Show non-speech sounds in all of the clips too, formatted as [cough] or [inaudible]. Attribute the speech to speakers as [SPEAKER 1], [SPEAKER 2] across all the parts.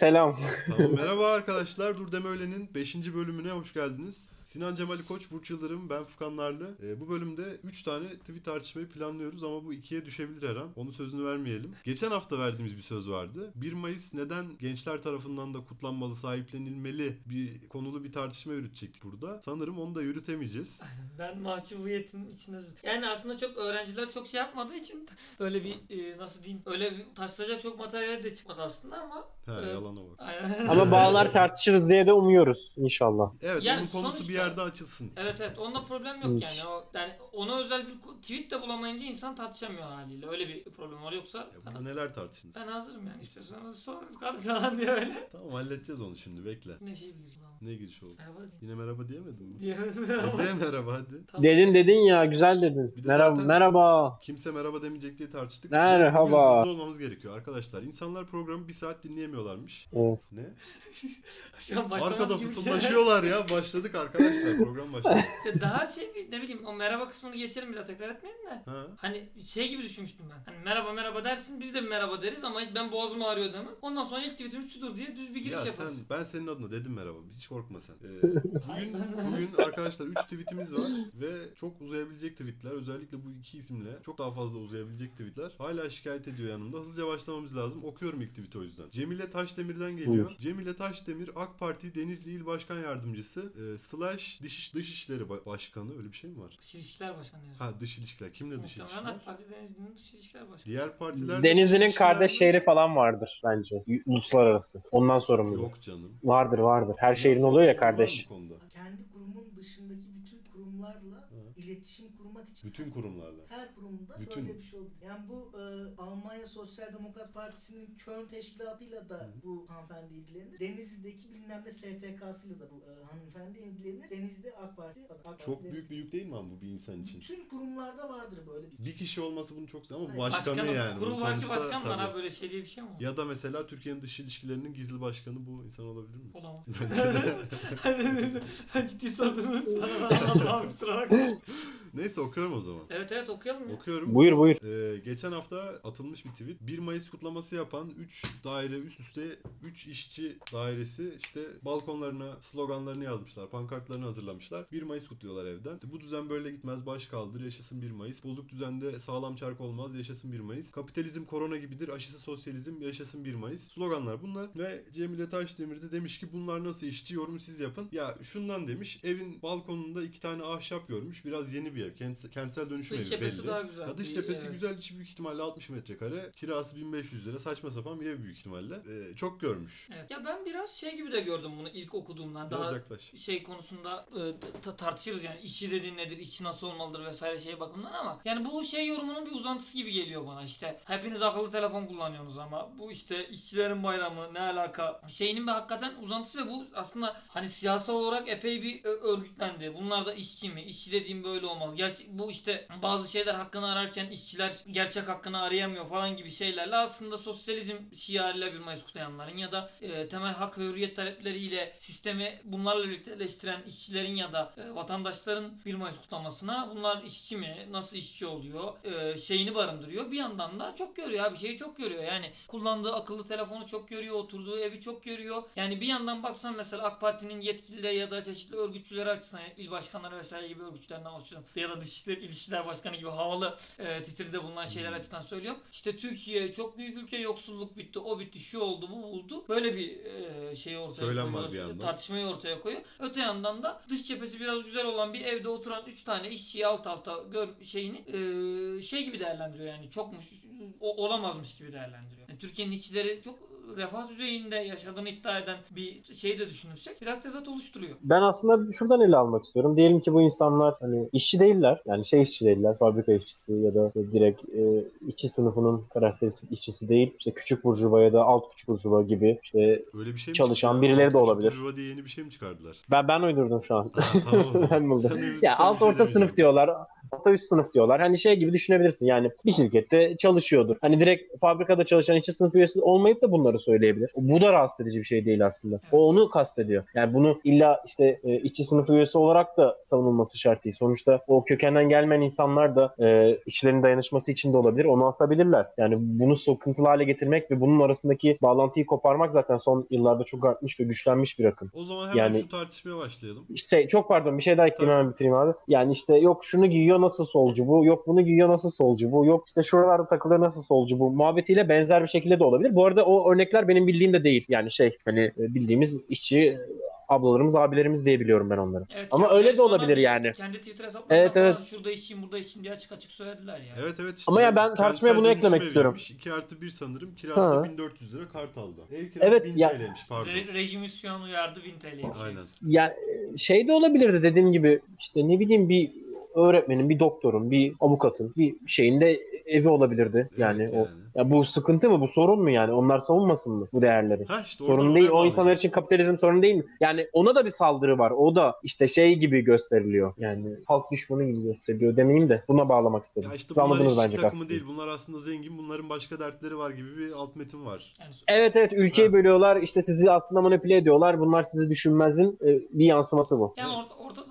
[SPEAKER 1] Selam.
[SPEAKER 2] Tamam [laughs] merhaba arkadaşlar. Dur deme öylenin 5. bölümüne hoş geldiniz. Sinan Cemali Koç, Burç Yıldırım, ben Furkan Narlı. Ee, bu bölümde 3 tane tweet tartışmayı planlıyoruz ama bu ikiye düşebilir her an. Onun sözünü vermeyelim. Geçen hafta verdiğimiz bir söz vardı. 1 Mayıs neden gençler tarafından da kutlanmalı, sahiplenilmeli bir konulu bir tartışma yürütecektik burada. Sanırım onu da yürütemeyeceğiz.
[SPEAKER 3] Ben mahcubiyetin içinde yani aslında çok öğrenciler çok şey yapmadığı için böyle bir e, nasıl diyeyim öyle bir taşlayacak çok materyal de çıkmadı aslında ama
[SPEAKER 2] He
[SPEAKER 3] Evet.
[SPEAKER 2] yalana bak.
[SPEAKER 3] Aynen.
[SPEAKER 1] Ama [laughs] bağlar tartışırız diye de umuyoruz inşallah.
[SPEAKER 2] Evet
[SPEAKER 3] Yani
[SPEAKER 2] onun konusu
[SPEAKER 3] sonuçta-
[SPEAKER 2] bir yerde açılsın.
[SPEAKER 3] Evet evet onda problem yok
[SPEAKER 1] Hiç.
[SPEAKER 3] yani. O, yani ona özel bir tweet de bulamayınca insan tartışamıyor haliyle. Öyle bir problem var yoksa
[SPEAKER 2] Ya burada neler tartıştınız?
[SPEAKER 3] ben hazırım yani istiyorsanız sorunuz kardeş [laughs] falan diye öyle.
[SPEAKER 2] Tamam halledeceğiz onu şimdi bekle.
[SPEAKER 3] Ne şey ama.
[SPEAKER 2] Ne giriş oldu?
[SPEAKER 3] Merhaba.
[SPEAKER 2] Yine merhaba diyemedin mi?
[SPEAKER 3] Diyemedim
[SPEAKER 2] E,
[SPEAKER 3] ama.
[SPEAKER 2] De merhaba hadi.
[SPEAKER 3] Tamam.
[SPEAKER 1] Dedin dedin ya güzel dedin.
[SPEAKER 2] Bir de
[SPEAKER 1] Merhaba
[SPEAKER 2] zaten-
[SPEAKER 1] merhaba.
[SPEAKER 2] Kimse merhaba demeyecek diye tartıştık.
[SPEAKER 1] Merhaba.
[SPEAKER 2] Bugün hızlı olmamız gerekiyor arkadaşlar. İnsanlar programı bir saat dinleyemiyorlarmış.
[SPEAKER 1] Evet.
[SPEAKER 2] Ne? [laughs]
[SPEAKER 3] Şu an
[SPEAKER 2] Arkada
[SPEAKER 3] gibi.
[SPEAKER 2] fısıldaşıyorlar ya. Başladık arkadaşlar. Program [laughs] başladı.
[SPEAKER 3] Ya Daha şey bir ne bileyim o merhaba kısmını geçelim bir daha tekrar etmeyelim de.
[SPEAKER 2] Ha?
[SPEAKER 3] Hani şey gibi düşünmüştüm ben. Hani merhaba merhaba dersin biz de bir merhaba deriz ama ben boğazım ağrıyor demem. Ondan sonra ilk tweetimiz şudur diye düz bir giriş
[SPEAKER 2] Ya sen,
[SPEAKER 3] yaparız.
[SPEAKER 2] ben senin adına dedim merhaba. Hiç korkma sen. Ee, [laughs] bugün, bugün arkadaşlar 3 tweetimiz var ve çok uzayabilecek tweetler. Özellikle bu iki isimle çok daha fazla uzayabilecek tweetler. Hala şikayet ediyor yanımda. Hızlıca başlamamız lazım. Okuyorum ilk tweet'i o yüzden. Cemile Taşdemir'den geliyor.
[SPEAKER 1] Buyur.
[SPEAKER 2] Cemile Taşdemir AK Parti Denizli İl Başkan Yardımcısı e, slash Dış, Dışişleri Ba- Başkanı öyle bir şey mi var?
[SPEAKER 3] Dış ilişkiler başkanı yazıyor.
[SPEAKER 2] Ha dış ilişkiler. Kimle dış ilişkiler?
[SPEAKER 3] AK Parti Denizli'nin dış ilişkiler başkanı.
[SPEAKER 2] Diğer partiler
[SPEAKER 1] Denizli'nin kardeş şehri falan vardır bence. Uluslararası. Ondan sorumludur.
[SPEAKER 2] Yok canım.
[SPEAKER 1] Vardır vardır. Her şehrin oluyor ya kardeş.
[SPEAKER 2] bu konuda?
[SPEAKER 4] kendi kurumun dışındaki bütün kurumlarla
[SPEAKER 2] Hı. Bütün kurumlarla.
[SPEAKER 4] her kurumda
[SPEAKER 2] Bütün.
[SPEAKER 4] böyle bir şey oldu. Yani bu e, Almanya Sosyal Demokrat Partisi'nin Köln teşkilatıyla da
[SPEAKER 2] Hı.
[SPEAKER 4] bu hanımefendi ilgilenir. Denizli'deki bilmem ne STK'sıyla da bu e, hanımefendi ilgilenir. Denizli'de AK Parti, AK Parti
[SPEAKER 2] Çok
[SPEAKER 4] Denizli.
[SPEAKER 2] büyük bir yük değil mi bu bir insan için?
[SPEAKER 4] Bütün kurumlarda vardır böyle bir.
[SPEAKER 2] Bir kişi olması bunu çok ama bu
[SPEAKER 4] Hayır.
[SPEAKER 2] başkanı
[SPEAKER 3] Başkanı,
[SPEAKER 2] yani. Bu
[SPEAKER 3] Kurum belki
[SPEAKER 2] sonuçta
[SPEAKER 3] başkan var
[SPEAKER 2] tabii.
[SPEAKER 3] ha böyle şey diye bir şey mi var?
[SPEAKER 2] Ya da mesela Türkiye'nin dış ilişkilerinin gizli başkanı bu insan olabilir mi?
[SPEAKER 3] Olamaz.
[SPEAKER 2] De. [laughs] [laughs]
[SPEAKER 3] Ciddi sordunuz. Sana [laughs] da kusura bakma.
[SPEAKER 2] Neyse okuyorum o zaman.
[SPEAKER 3] Evet evet okuyalım ya.
[SPEAKER 2] Okuyorum.
[SPEAKER 1] Buyur buyur.
[SPEAKER 2] Ee, geçen hafta atılmış bir tweet. 1 Mayıs kutlaması yapan 3 daire üst üste 3 işçi dairesi işte balkonlarına sloganlarını yazmışlar. Pankartlarını hazırlamışlar. 1 Mayıs kutluyorlar evden. İşte bu düzen böyle gitmez. Baş kaldır. Yaşasın 1 Mayıs. Bozuk düzende sağlam çark olmaz. Yaşasın 1 Mayıs. Kapitalizm korona gibidir. Aşısı sosyalizm. Yaşasın 1 Mayıs. Sloganlar bunlar. Ve Cemile Taşdemir de demiş ki bunlar nasıl işçi? Yorum siz yapın. Ya şundan demiş. Evin balkonunda iki tane ahşap görmüş. Biraz yeni bir ev. Kentsel, kentsel dönüşüm
[SPEAKER 3] Dış
[SPEAKER 2] evi
[SPEAKER 3] cephesi
[SPEAKER 2] belli.
[SPEAKER 3] daha güzel.
[SPEAKER 2] Ya dış cephesi
[SPEAKER 3] evet.
[SPEAKER 2] güzel içi büyük ihtimalle 60 metrekare. Kirası 1500 lira. Saçma sapan bir ev büyük ihtimalle. Ee, çok görmüş.
[SPEAKER 3] Evet. Ya ben biraz şey gibi de gördüm bunu ilk okuduğumdan.
[SPEAKER 2] Biraz
[SPEAKER 3] Daha
[SPEAKER 2] yaklaş.
[SPEAKER 3] şey konusunda e, ta- tartışırız yani işçi dediğin nedir, işçi nasıl olmalıdır vesaire şey bakımından ama yani bu şey yorumunun bir uzantısı gibi geliyor bana işte hepiniz akıllı telefon kullanıyorsunuz ama bu işte işçilerin bayramı ne alaka şeyinin bir hakikaten uzantısı ve bu aslında hani siyasal olarak epey bir ö- örgütlendi. Bunlar da işçi mi? İşçi dediğim böyle olmaz. Gerçi bu işte bazı şeyler hakkını ararken işçiler gerçek hakkını arayamıyor falan gibi şeylerle aslında sosyalizm şiarıyla bir Mayıs kutlayanların ya da e, temel hak ve hürriyet talepleriyle sistemi bunlarla birlikte eleştiren işçilerin ya da e, vatandaşların 1 Mayıs kutlamasına bunlar işçi mi, nasıl işçi oluyor e, şeyini barındırıyor. Bir yandan da çok görüyor abi şeyi çok görüyor. Yani kullandığı akıllı telefonu çok görüyor, oturduğu evi çok görüyor. Yani bir yandan baksan mesela AK Parti'nin yetkilileri ya da çeşitli örgütçüleri açısından il başkanları vesaire gibi örgütçülerinden bahsediyorum. Ya da Dışişleri İlişkiler Başkanı gibi havalı e, titride bulunan şeyler açısından söylüyorum. İşte Türkiye çok büyük ülke yoksulluk bitti, o bitti, şu oldu, bu oldu. Böyle bir e, şey ortaya
[SPEAKER 2] Söylem
[SPEAKER 3] koyuyor. Tartışmayı ortaya koyuyor. Öte yandan da dış cephesi biraz güzel olan bir evde oturan 3 tane işçiyi alt alta gör şeyini e, şey gibi değerlendiriyor yani çokmuş o, olamazmış gibi değerlendiriyor. Yani Türkiye'nin işçileri çok refah düzeyinde yaşadığını iddia eden bir şey de düşünürsek biraz tezat oluşturuyor.
[SPEAKER 1] Ben aslında şuradan ele almak istiyorum. Diyelim ki bu insanlar hani işçi değiller. Yani şey işçi değiller. Fabrika işçisi ya da direkt e, işçi sınıfının karakteristik işçisi değil. İşte küçük burjuva ya da alt küçük burjuva gibi işte
[SPEAKER 2] Öyle bir şey mi
[SPEAKER 1] Çalışan
[SPEAKER 2] çıktı?
[SPEAKER 1] birileri de olabilir.
[SPEAKER 2] Burjuva diye yeni bir şey mi çıkardılar?
[SPEAKER 1] ben ben uydurdum şu an.
[SPEAKER 2] Ha, tamam [laughs]
[SPEAKER 1] ben buldum. Ya alt
[SPEAKER 2] şey
[SPEAKER 1] orta sınıf diyorlar. Orta üst sınıf diyorlar. Hani şey gibi düşünebilirsin. Yani bir şirkette çalışıyordur. Hani direkt fabrikada çalışan işçi sınıf üyesi olmayıp da bunları söyleyebilir. Bu da rahatsız edici bir şey değil aslında. O onu kastediyor. Yani bunu illa işte e, işçi sınıf üyesi olarak da savunulması şart değil. Sonuçta o kökenden gelmeyen insanlar da e, işlerin dayanışması için de olabilir. Onu asabilirler. Yani bunu sıkıntılı hale getirmek ve bunun arasındaki bağlantıyı koparmak zaten son yıllarda çok artmış ve güçlenmiş bir akım.
[SPEAKER 2] O zaman hemen
[SPEAKER 1] Yani-
[SPEAKER 2] şu tartışmaya başlayalım.
[SPEAKER 1] İşte çok pardon bir şey daha ekleyeyim hemen bitireyim abi. Yani işte yok şunu giyiyor nasıl solcu bu, yok bunu giyiyor nasıl solcu bu, yok işte şuralarda takılıyor nasıl solcu bu muhabbetiyle benzer bir şekilde de olabilir. Bu arada o örnekler benim bildiğim de değil. Yani şey hani e, bildiğimiz işçi ablalarımız, abilerimiz diye biliyorum ben onları.
[SPEAKER 3] Evet,
[SPEAKER 1] Ama öyle de olabilir yani.
[SPEAKER 3] Kendi Twitter hesaplarında
[SPEAKER 1] Evet, evet.
[SPEAKER 3] şurada işçiyim burada işçiyim diye açık açık söylediler yani.
[SPEAKER 2] Evet evet işte.
[SPEAKER 1] Ama ya ben tartışmaya bunu eklemek istiyorum.
[SPEAKER 2] eviymiş. 2 artı 1 sanırım. Kirası
[SPEAKER 1] Ha.
[SPEAKER 2] da 1400 lira Kartal'da. Ev kirası
[SPEAKER 1] Evet,
[SPEAKER 2] 1000
[SPEAKER 1] ya-
[SPEAKER 2] TL'ymiş pardon.
[SPEAKER 3] Re- rejimiz şu an uyardı 1000 TL'ye.
[SPEAKER 2] Aynen.
[SPEAKER 1] Ya e, şey de olabilirdi dediğim gibi işte ne bileyim bir öğretmenin, bir doktorun, bir avukatın bir şeyinde evi olabilirdi. Yani
[SPEAKER 2] Evet
[SPEAKER 1] o ya bu sıkıntı mı? Bu sorun mu yani? Onlar savunmasın mı bu değerleri?
[SPEAKER 2] Ha işte
[SPEAKER 1] Sorun değil. O insanlar için kapitalizm sorun değil mi? Yani ona da bir saldırı var. O da işte şey gibi gösteriliyor. Yani halk düşmanı gibi gösteriliyor demeyeyim de buna bağlamak istedim.
[SPEAKER 2] Ya işte
[SPEAKER 1] Siz
[SPEAKER 2] bunlar
[SPEAKER 1] bence
[SPEAKER 2] takımı
[SPEAKER 1] kastım.
[SPEAKER 2] değil. Bunlar aslında zengin. Bunların başka dertleri var gibi bir alt metin var.
[SPEAKER 3] Yani
[SPEAKER 1] Evet evet ülkeyi
[SPEAKER 2] Ha.
[SPEAKER 1] bölüyorlar. İşte sizi aslında manipüle ediyorlar. Bunlar sizi düşünmezin e, bir yansıması bu.
[SPEAKER 3] Yani orada, orada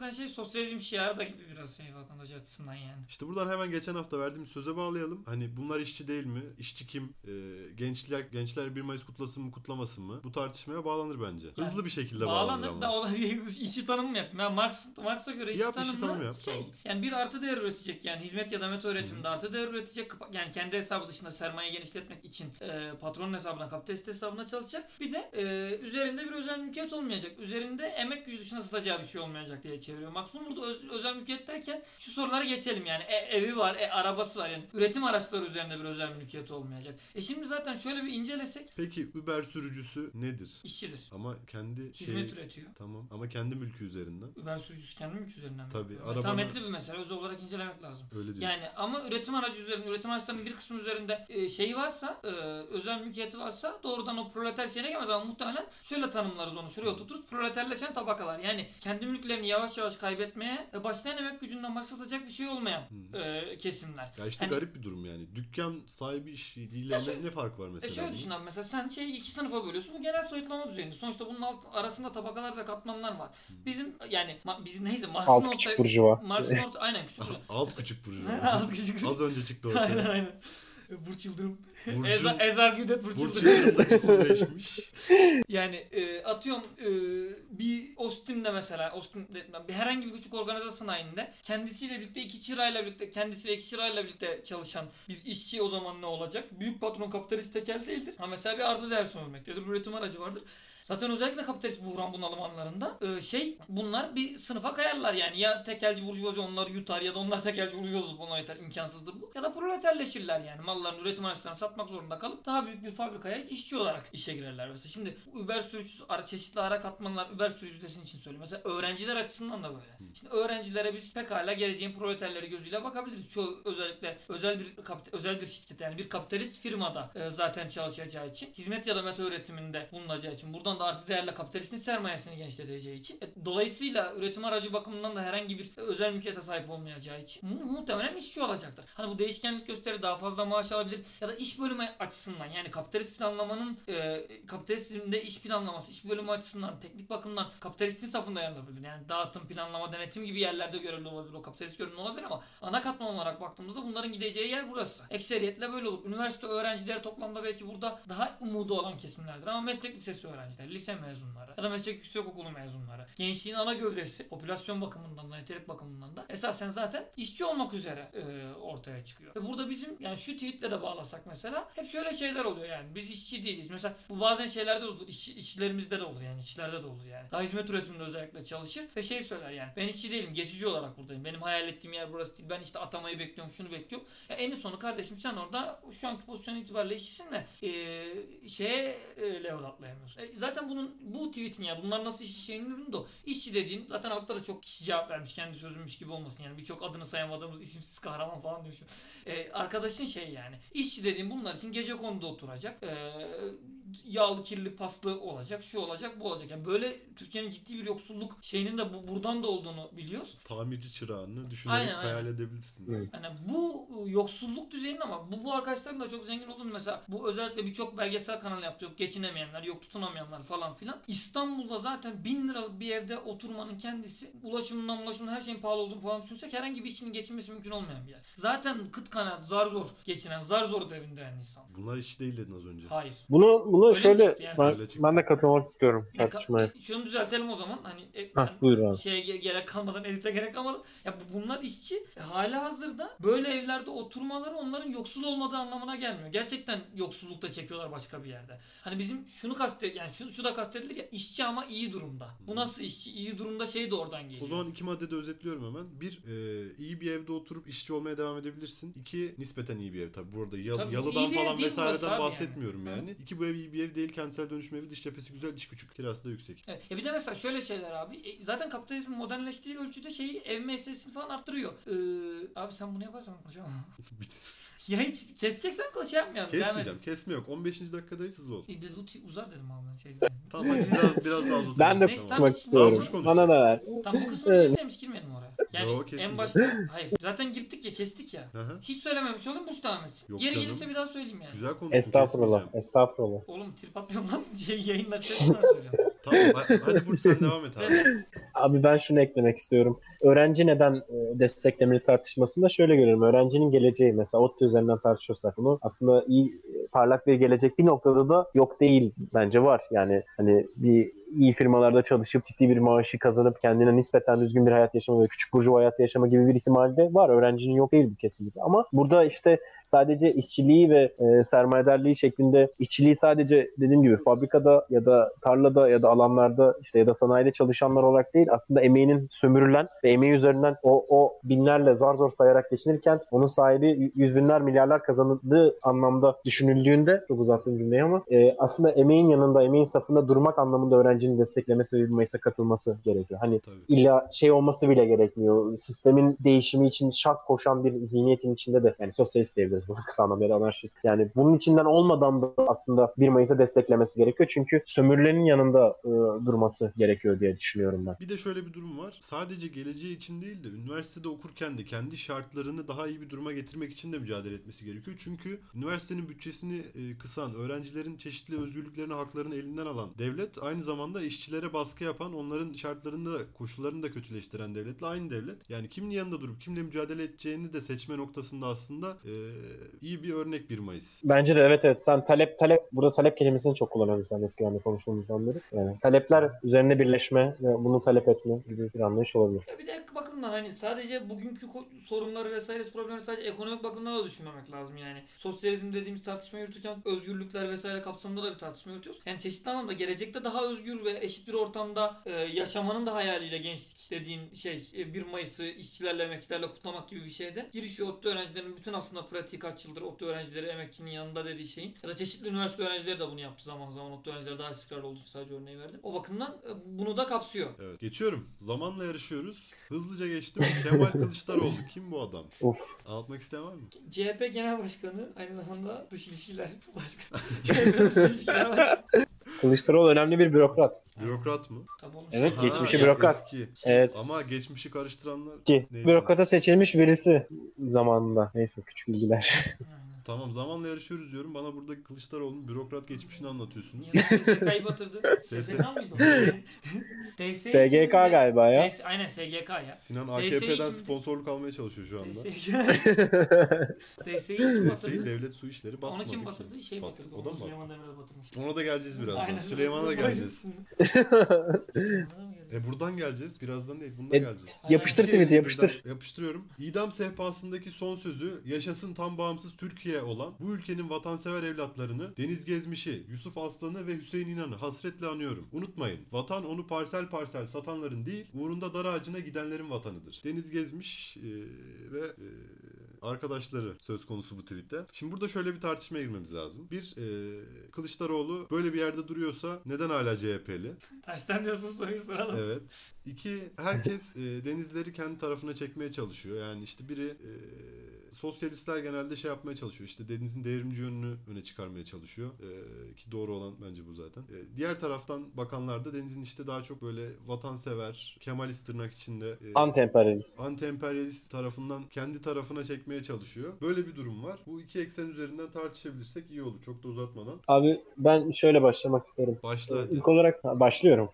[SPEAKER 3] eden şey sosyalizm şiarı da gibi biraz şey vatandaş açısından yani.
[SPEAKER 2] İşte buradan hemen geçen hafta verdiğim söze bağlayalım. Hani bunlar işçi değil mi? İşçi kim? Ee, gençler gençler 1 Mayıs kutlasın mı kutlamasın mı? Bu tartışmaya bağlanır bence. Hızlı
[SPEAKER 3] Yani
[SPEAKER 2] bir şekilde bağlanır
[SPEAKER 3] Bağlanır da o da [laughs] işçi tanımı mı yapayım? Ben Marx, Marx'a göre işçi
[SPEAKER 2] Yap, işçi
[SPEAKER 3] tanımı
[SPEAKER 2] tanımı yap,
[SPEAKER 3] şey,
[SPEAKER 2] tamam.
[SPEAKER 3] yani bir artı değer üretecek yani hizmet ya da meta üretiminde artı değer üretecek yani kendi hesabı dışında sermaye genişletmek için e, patronun hesabına kapitalist hesabına çalışacak. Bir de e, üzerinde bir özel mülkiyet olmayacak. Üzerinde emek gücü dışında satacağı bir şey olmayacak diye çeviriyor. Maksimum burada öz- özel mülkiyet derken şu soruları geçelim yani E, evi var, e, arabası var yani üretim araçları üzerinde bir özel mülkiyet olmayacak. E şimdi zaten şöyle bir incelesek
[SPEAKER 2] Peki Uber sürücüsü nedir?
[SPEAKER 3] işçidir.
[SPEAKER 2] Ama kendi
[SPEAKER 3] Hizmet
[SPEAKER 2] şeyi...
[SPEAKER 3] üretiyor.
[SPEAKER 2] Tamam ama kendi mülkü üzerinden.
[SPEAKER 3] Uber sürücüsü kendi mülk üzerinden mi?
[SPEAKER 2] Tabii, arabana-
[SPEAKER 3] Metametli bir mesele. Özel olarak incelemek lazım.
[SPEAKER 2] Öyle diyorsun.
[SPEAKER 3] Yani ama üretim aracı üzerinde, üretim araçlarının bir kısmı üzerinde e, şeyi varsa, e, özel mülkiyeti varsa doğrudan o proleter şeyine gelmez ama muhtemelen şöyle tanımlarız onu. Şuraya oturturuz. Proleterleşen tabakalar. Yani kendi mülklerini yavaş yavaş kaybetmeye e, başlayan emek gücünden başka satacak bir şey olmayan
[SPEAKER 2] Hı.
[SPEAKER 3] e, kesimler.
[SPEAKER 2] Ya işte
[SPEAKER 3] Hani-
[SPEAKER 2] garip bir durum yani. Dükkan sahibi işiyle
[SPEAKER 3] Ya
[SPEAKER 2] ne,
[SPEAKER 3] şöyle-
[SPEAKER 2] ne fark var
[SPEAKER 3] E
[SPEAKER 2] mesela?
[SPEAKER 3] şöyle
[SPEAKER 2] bunun?
[SPEAKER 3] düşün abi mesela sen şey iki sınıfa bölüyorsun. Bu genel soyutlama düzeyinde. Sonuçta bunun alt, arasında tabakalar ve katmanlar var. Bizim yani ma, bizim neyse Marx'ın
[SPEAKER 1] Alt
[SPEAKER 3] ortaya-
[SPEAKER 1] küçük burjuva.
[SPEAKER 3] Marx'ın orta aynen küçük burjuva. [laughs]
[SPEAKER 2] Alt küçük burcu. [laughs]
[SPEAKER 3] Alt küçük
[SPEAKER 2] Az önce çıktı
[SPEAKER 3] Aynen [laughs]
[SPEAKER 2] ortaya.
[SPEAKER 3] aynen. Burç Yıldırım.
[SPEAKER 2] Burcu,
[SPEAKER 3] Eza, Ezar Güdet Burç,
[SPEAKER 2] Burcu
[SPEAKER 3] Yıldırım.
[SPEAKER 2] Yıldırım'da kesinleşmiş. [laughs]
[SPEAKER 3] Yani e, atıyorum e, bir Austin'de mesela Austin'de bir herhangi bir küçük organize sanayinde kendisiyle birlikte iki çırayla birlikte kendisi ve iki çırayla birlikte çalışan bir işçi o zaman ne olacak? Büyük patron kapitalist tekel değildir. Ama mesela bir artı değer sunulmaktadır. Bir üretim aracı vardır. Zaten özellikle kapitalist buhran bunalım anlarında e, şey bunlar bir sınıfa kayarlar yani. Ya tekelci burjuvazi onları yutar ya da onlar tekelci burjuvazi olup onları yeter imkansızdır bu. Ya da proleterleşirler yani. Malların üretim araçlarını satmak zorunda kalıp daha büyük bir fabrikaya işçi olarak işe girerler. Mesela şimdi Uber sürücüsü ara, çeşitli ara katmanlar Uber sürücüsü için söylüyorum. Mesela öğrenciler açısından da böyle. Şimdi öğrencilere biz pekala geleceğin proleterleri gözüyle bakabiliriz. Çoğu özellikle özel bir kapit- özel bir şirket yani bir kapitalist firmada e, zaten çalışacağı için hizmet ya da meta üretiminde bulunacağı için buradan da artı değerle kapitalistin sermayesini genişleteceği için e, dolayısıyla üretim aracı bakımından da herhangi bir özel mülkiyete sahip olmayacağı için mu- muhtemelen işçi olacaktır. Hani bu değişkenlik gösterir daha fazla maaş alabilir ya da iş bölümü açısından yani kapitalist planlamanın e, kapitalizmde iş planlaması iş bölümü açısından teknik bakımdan kapitalistin safında yer alabilir. Yani dağıtım planlama denetim gibi yerlerde görevli olabilir o kapitalist görünüm olabilir ama ana katman olarak baktığımızda bunların gideceği yer burası. Ekseriyetle böyle olur. Üniversite öğrencileri toplamda belki burada daha umudu olan kesimlerdir ama meslek lisesi öğrencileri, lise mezunları ya da meslek yüksekokulu mezunları, gençliğin ana gövdesi, popülasyon bakımından da, nitelik bakımından da esasen zaten işçi olmak üzere e, ortaya çıkıyor. Ve burada bizim yani şu tweetle de bağlasak mesela hep şöyle şeyler oluyor yani biz işçi değiliz. Mesela bu bazen şeylerde de olur, işçi, işçilerimizde de olur yani işçilerde de olur yani. Daha hizmet üretiminde özellikle çalışır ve şey söyler yani ben işçi değilim geçici olarak buradayım. Benim hayal ettiğim yer burası değil. Ben işte atamayı bekliyorum şunu bekliyorum. Ya en sonu kardeşim sen orada şu anki pozisyon itibariyle işçisin de e, şeye e, level atlayamıyorsun. E, zaten bunun bu tweetin ya bunlar nasıl işçi şeyinin ürünü de o. İşçi dediğin zaten altta da çok kişi cevap vermiş kendi sözümmüş gibi olmasın yani birçok adını sayamadığımız isimsiz kahraman falan demiş. E, arkadaşın şey yani işçi dediğin bunlar için gece konuda oturacak. E, yağlı kirli paslı olacak, şu olacak, bu olacak. Yani böyle Türkiye'nin ciddi bir yoksulluk şeyinin de bu, buradan da olduğunu biliyoruz.
[SPEAKER 2] Tamirci çırağını düşünerek
[SPEAKER 3] Aynen, aynen.
[SPEAKER 2] hayal edebilirsiniz.
[SPEAKER 1] Evet.
[SPEAKER 3] Yani bu e, yoksulluk düzeyinin ama bu, bu arkadaşların da çok zengin olduğunu mesela bu özellikle birçok belgesel kanal yaptı. Yok geçinemeyenler, yok tutunamayanlar falan filan. İstanbul'da zaten bin liralık bir evde oturmanın kendisi ulaşımından ulaşımdan her şeyin pahalı olduğunu falan düşünsek herhangi bir işçinin geçinmesi mümkün olmayan bir yer. Zaten kıt kanaat zar zor geçinen, zar zor devinde yani insan.
[SPEAKER 2] Bunlar iş değil dedin az önce.
[SPEAKER 3] Hayır.
[SPEAKER 1] Bunu bunu
[SPEAKER 3] Öyle mi
[SPEAKER 1] şöyle
[SPEAKER 3] çıktı yani?
[SPEAKER 1] ben,
[SPEAKER 2] Öyle çıktı.
[SPEAKER 1] ben de katılmak istiyorum
[SPEAKER 3] Ya ka-
[SPEAKER 1] tartışmaya.
[SPEAKER 3] şunu düzeltelim o zaman. Hani e,
[SPEAKER 1] Hah,
[SPEAKER 3] hani
[SPEAKER 1] buyur abi.
[SPEAKER 3] şeye ge- gerek kalmadan edite gerek kalmadan. Ya bu- bunlar işçi e, hala hazırda böyle evlerde oturmaları onların yoksul olmadığı anlamına gelmiyor. Gerçekten yoksullukta çekiyorlar başka bir yerde. Hani bizim şunu kastet yani şu, şu da kastedilir ya işçi ama iyi durumda. Bu nasıl işçi? iyi durumda şey de oradan geliyor.
[SPEAKER 2] O zaman iki maddede özetliyorum hemen. Bir, e, iyi bir evde oturup işçi olmaya devam edebilirsin. İki, nispeten iyi bir ev. Tabi burada yal,
[SPEAKER 3] Tabii bu iyi
[SPEAKER 2] yalıdan
[SPEAKER 3] bir ev
[SPEAKER 2] falan
[SPEAKER 3] değil burası
[SPEAKER 2] vesaireden
[SPEAKER 3] abi
[SPEAKER 2] bahsetmiyorum
[SPEAKER 3] yani.
[SPEAKER 2] yani. İki, bu ev iyi bir ev değil. Kentsel dönüşüm evi. Dış cephesi güzel, dış küçük. Kirası da yüksek.
[SPEAKER 3] Evet. Ya bir de mesela şöyle şeyler abi. E, zaten kapitalizmin modernleştiği ölçüde şeyi ev meselesini falan arttırıyor. Ee, abi sen bunu yaparsan konuşamam. [laughs] [laughs] ya hiç keseceksen konuş yapmayalım. Devam
[SPEAKER 2] Kesmeyeceğim. Kesme yok. 15. dakikadayız hızlı ol.
[SPEAKER 3] bu t- uzar dedim abi. ben Şey. [laughs]
[SPEAKER 2] Tamam hadi biraz, biraz daha uzatalım.
[SPEAKER 1] Ben de
[SPEAKER 3] Neyse,
[SPEAKER 1] tutmak
[SPEAKER 3] tamam.
[SPEAKER 1] istiyorum. Bana da ver.
[SPEAKER 3] Tamam bu kısmı
[SPEAKER 1] Evet.
[SPEAKER 3] keselim hiç girmeyelim oraya. Yani
[SPEAKER 2] Yo,
[SPEAKER 3] en başta hayır. Zaten girdik ya kestik ya.
[SPEAKER 2] Hı hı.
[SPEAKER 3] Hiç söylememiş olayım Burç devam etsin.
[SPEAKER 2] Yok
[SPEAKER 3] Geri
[SPEAKER 2] canım.
[SPEAKER 3] gelirse bir daha söyleyeyim yani.
[SPEAKER 2] Güzel konu.
[SPEAKER 1] Estağfurullah. Estağfurullah.
[SPEAKER 3] Oğlum trip atmıyorum lan. [laughs] Şey, yayında sesinden [laughs] söylüyorum.
[SPEAKER 2] Tamam ha- hadi Burç sen devam et abi.
[SPEAKER 1] Abi ben şunu eklemek istiyorum. Öğrenci neden e, desteklemeli tartışmasında şöyle görüyorum. Öğrencinin geleceği mesela ODTÜ üzerinden tartışıyorsak bunu aslında iyi e, parlak bir gelecek bir noktada da yok değil bence var. Yani hani bir iyi firmalarda çalışıp ciddi bir maaşı kazanıp kendine nispeten düzgün bir hayat yaşama ve küçük burjuva hayatı yaşama gibi bir ihtimalde var. Öğrencinin yok değil kesinlikle. Ama burada işte sadece işçiliği ve e, sermayedarlığı şeklinde işçiliği sadece dediğim gibi fabrikada ya da tarlada ya da alanlarda işte ya da sanayide çalışanlar olarak değil aslında emeğinin sömürülen ve emeği üzerinden o, o binlerle zar zor sayarak geçinirken onun sahibi yüz binler milyarlar kazanıldığı anlamda düşünüldüğünde çok uzattım cümleyi ama e, aslında emeğin yanında emeğin safında durmak anlamında öğrencinin desteklemesi ve bir Mayıs'a katılması gerekiyor. Hani
[SPEAKER 2] Tabii.
[SPEAKER 1] illa şey olması bile gerekmiyor. Sistemin değişimi için şart koşan bir zihniyetin içinde de yani sosyalist diyebiliriz buna kısa da anarşist. Yani bunun içinden olmadan da aslında 1 Mayıs'a desteklemesi gerekiyor. Çünkü sömürülerin yanında e, durması gerekiyor diye düşünüyorum ben.
[SPEAKER 2] Bir de şöyle bir durum var. Sadece geleceği için değil de üniversitede okurken de kendi şartlarını daha iyi bir duruma getirmek için de mücadele etmesi gerekiyor. Çünkü üniversitenin bütçesini e, kısan, öğrencilerin çeşitli özgürlüklerini, haklarını elinden alan devlet aynı zamanda işçilere baskı yapan, onların şartlarını da, koşullarını da kötüleştiren devletle aynı devlet. Yani kimin yanında durup kimle mücadele edeceğini de seçme noktasında aslında e, iyi bir örnek 1 Mayıs.
[SPEAKER 1] Bence de evet evet. Sen talep talep burada talep kelimesini çok kullanıyorsun sen eskiden de konuştuğumuzdan beri. Yani talepler üzerine birleşme ve bunu talep etme gibi bir anlayış olabilir.
[SPEAKER 3] Ya bir de bakımdan hani sadece bugünkü sorunları vesaire problemleri sadece ekonomik bakımdan da düşünmemek lazım yani. Sosyalizm dediğimiz tartışma yürütürken özgürlükler vesaire kapsamında da bir tartışma yürütüyoruz. Yani çeşitli anlamda gelecekte daha özgür ve eşit bir ortamda e, yaşamanın da hayaliyle gençlik dediğin şey e, 1 Mayıs'ı işçilerle emekçilerle kutlamak gibi bir şeyde girişiyor ODTÜ öğrencilerinin bütün aslında pratiği kaç yıldır ODTÜ öğrencileri emekçinin yanında dediği şeyin ya da çeşitli üniversite öğrencileri de bunu yaptı zaman zaman ODTÜ öğrencileri daha istikrarlı olduğu sadece örneği verdim. O bakımdan e, bunu da kapsıyor.
[SPEAKER 2] Evet. Geçiyorum. Zamanla yarışıyoruz. Hızlıca geçtim. [laughs] Kemal Kılıçdaroğlu. Kim bu adam?
[SPEAKER 1] Uf.
[SPEAKER 2] Anlatmak isteyen var mı?
[SPEAKER 3] CHP Genel Başkanı aynı zamanda Dış İlişkiler [laughs] Başkanı. CHP Dış İlişkiler Başkanı.
[SPEAKER 1] Kılıçdaroğlu önemli bir bürokrat.
[SPEAKER 2] Bürokrat mı?
[SPEAKER 3] Tabii oğlum.
[SPEAKER 1] Evet,
[SPEAKER 3] Ha,
[SPEAKER 1] geçmişi
[SPEAKER 3] ya-
[SPEAKER 1] bürokrat.
[SPEAKER 2] Eski.
[SPEAKER 1] Evet.
[SPEAKER 2] Ama geçmişi karıştıranlar...
[SPEAKER 1] Ki
[SPEAKER 2] Neyse.
[SPEAKER 1] bürokrata seçilmiş birisi zamanında. Neyse küçük bilgiler.
[SPEAKER 2] Tamam zamanla yarışıyoruz diyorum. Bana burada Kılıçdaroğlu'nun bürokrat geçmişini anlatıyorsunuz.
[SPEAKER 3] Ya SSK'yı batırdı. [laughs] SSK mıydı [laughs]
[SPEAKER 1] SGK galiba ya.
[SPEAKER 3] Aynen SGK ya.
[SPEAKER 2] Sinan AKP'den
[SPEAKER 3] kim-
[SPEAKER 2] sponsorluk almaya çalışıyor şu anda.
[SPEAKER 3] DS'yi kim [laughs] batırdı?
[SPEAKER 2] Devlet Su İşleri
[SPEAKER 3] Onu
[SPEAKER 2] batmadı
[SPEAKER 3] kim
[SPEAKER 2] ki.
[SPEAKER 3] batırdı? Şey
[SPEAKER 2] Bat-
[SPEAKER 3] batırdı.
[SPEAKER 2] O da
[SPEAKER 3] Onu
[SPEAKER 2] mı
[SPEAKER 3] Süleyman? Demirel batırmıştı.
[SPEAKER 2] Ona da geleceğiz birazdan. Süleyman'a da geleceğiz.
[SPEAKER 3] Süleyman'a mı geleceğiz?
[SPEAKER 2] E buradan geleceğiz. Birazdan değil. Bunda
[SPEAKER 1] E,
[SPEAKER 2] geleceğiz.
[SPEAKER 1] yapıştır
[SPEAKER 3] Aynen.
[SPEAKER 1] tweet'i yapıştır.
[SPEAKER 2] Yapıştırıyorum. İdam sehpasındaki son sözü yaşasın tam bağımsız Türkiye olan bu ülkenin vatansever evlatlarını Deniz Gezmiş'i, Yusuf Aslan'ı ve Hüseyin İnan'ı hasretle anıyorum. Unutmayın. Vatan onu parsel parsel satanların değil, uğrunda dar ağacına gidenlerin vatanıdır. Deniz Gezmiş e, ve e, arkadaşları söz konusu bu tweette. Şimdi burada şöyle bir tartışmaya girmemiz lazım. Bir, e, Kılıçdaroğlu böyle bir yerde duruyorsa neden hala CHP'li?
[SPEAKER 3] Tersten diyorsun soruyu soralım.
[SPEAKER 2] Evet. İki, herkes e, denizleri kendi tarafına çekmeye çalışıyor. Yani işte biri e, sosyalistler genelde şey yapmaya çalışıyor. İşte denizin devrimci yönünü öne çıkarmaya çalışıyor. Ee, ki doğru olan bence bu zaten. Ee, diğer taraftan bakanlar da denizin işte daha çok böyle vatansever, Kemalist tırnak içinde e,
[SPEAKER 1] Anti-emperyalist.
[SPEAKER 2] anti-emperyalist tarafından kendi tarafına çekmeye çalışıyor. Böyle bir durum var. Bu iki eksen üzerinden tartışabilirsek iyi olur. Çok da uzatmadan.
[SPEAKER 1] Abi ben şöyle başlamak isterim.
[SPEAKER 2] Başla hadi.
[SPEAKER 1] İlk olarak ha, başlıyorum.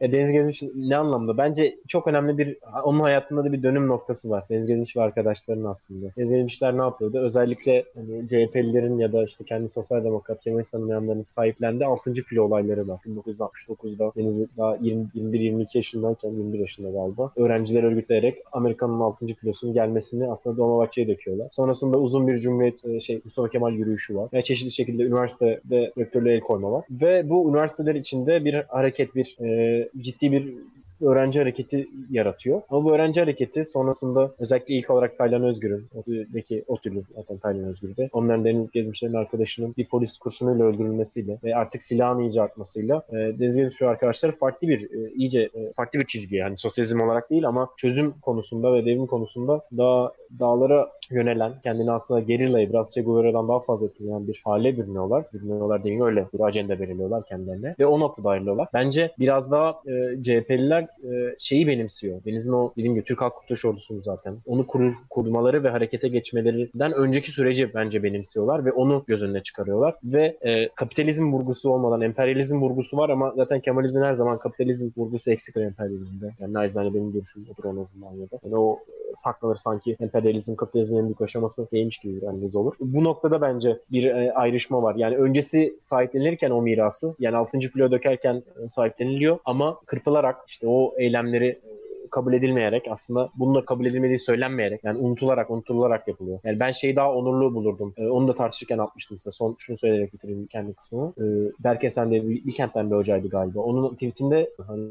[SPEAKER 1] E, Deniz Gezmiş ne anlamda? Bence çok önemli bir onun hayatında da bir dönüm noktası var. Deniz Gezmiş ve arkadaşlarının aslında. Deniz Gezmişler ne yapıyordu? Özellikle hani, CHP'lilerin ya da işte kendi sosyal demokrat Kemalist tanımayanların sahiplendiği 6. filo olayları var. 1969'da Deniz daha 20 21-22 yaşındayken 21 yaşında galiba öğrenciler örgütleyerek Amerika'nın 6. filosunun gelmesini aslında Dolmabahçe'ye döküyorlar. Sonrasında uzun bir Cumhuriyet e, şey Mustafa Kemal yürüyüşü var. Ve çeşitli şekilde üniversitede rektörlüğe el koyma var. Ve bu üniversiteler içinde bir hareket, bir e, ciddi bir öğrenci hareketi yaratıyor. Ama bu öğrenci hareketi sonrasında özellikle ilk olarak Taylan Özgür'ün, ODTÜ'deki ODTÜ'lü zaten Taylan Özgür'de, onların Deniz Gezmişler'in arkadaşının bir polis kurşunuyla öldürülmesiyle ve artık silahın iyice artmasıyla e, Deniz Gezmiş ve arkadaşları farklı bir, e, iyice e, farklı bir çizgi yani sosyalizm olarak değil ama çözüm konusunda ve devrim konusunda daha dağlara yönelen, kendini aslında gerillayı biraz Che Guevara'dan daha fazla etkileyen bir hale bürünüyorlar. Bürünüyorlar değil öyle bir ajanda belirliyorlar kendilerine ve o noktada ayrılıyorlar. Bence biraz daha e, CHP'liler e, şeyi benimsiyor. Deniz'in o dediğim gibi Türk Halk Kurtuluş Ordusu'nu zaten. Onu kurur, kurmaları ve harekete geçmelerinden önceki süreci bence benimsiyorlar ve onu göz önüne çıkarıyorlar. Ve e, kapitalizm vurgusu olmadan emperyalizm vurgusu var ama zaten Kemalizmin her zaman kapitalizm vurgusu eksik emperyalizmde. Yani naizane benim görüşüm odur en azından ya da. Yani o e, saklanır sanki emperyalizm kapitalizmin en büyük aşaması değilmiş gibi bir analiz olur. Bu noktada bence bir e, ayrışma var. Yani öncesi sahiplenirken o mirası yani 6. filo dökerken e, sahipleniliyor ama kırpılarak işte o eylemleri e, kabul edilmeyerek aslında bunun da kabul edilmediği söylenmeyerek yani unutularak unutularak yapılıyor. Yani ben şeyi daha onurlu bulurdum. Ee, onu da tartışırken atmıştım size. Son şunu söyleyerek bitireyim kendi kısmını. Ee, Berke sen de Bilkent'ten bir hocaydı galiba. Onun tweetinde hani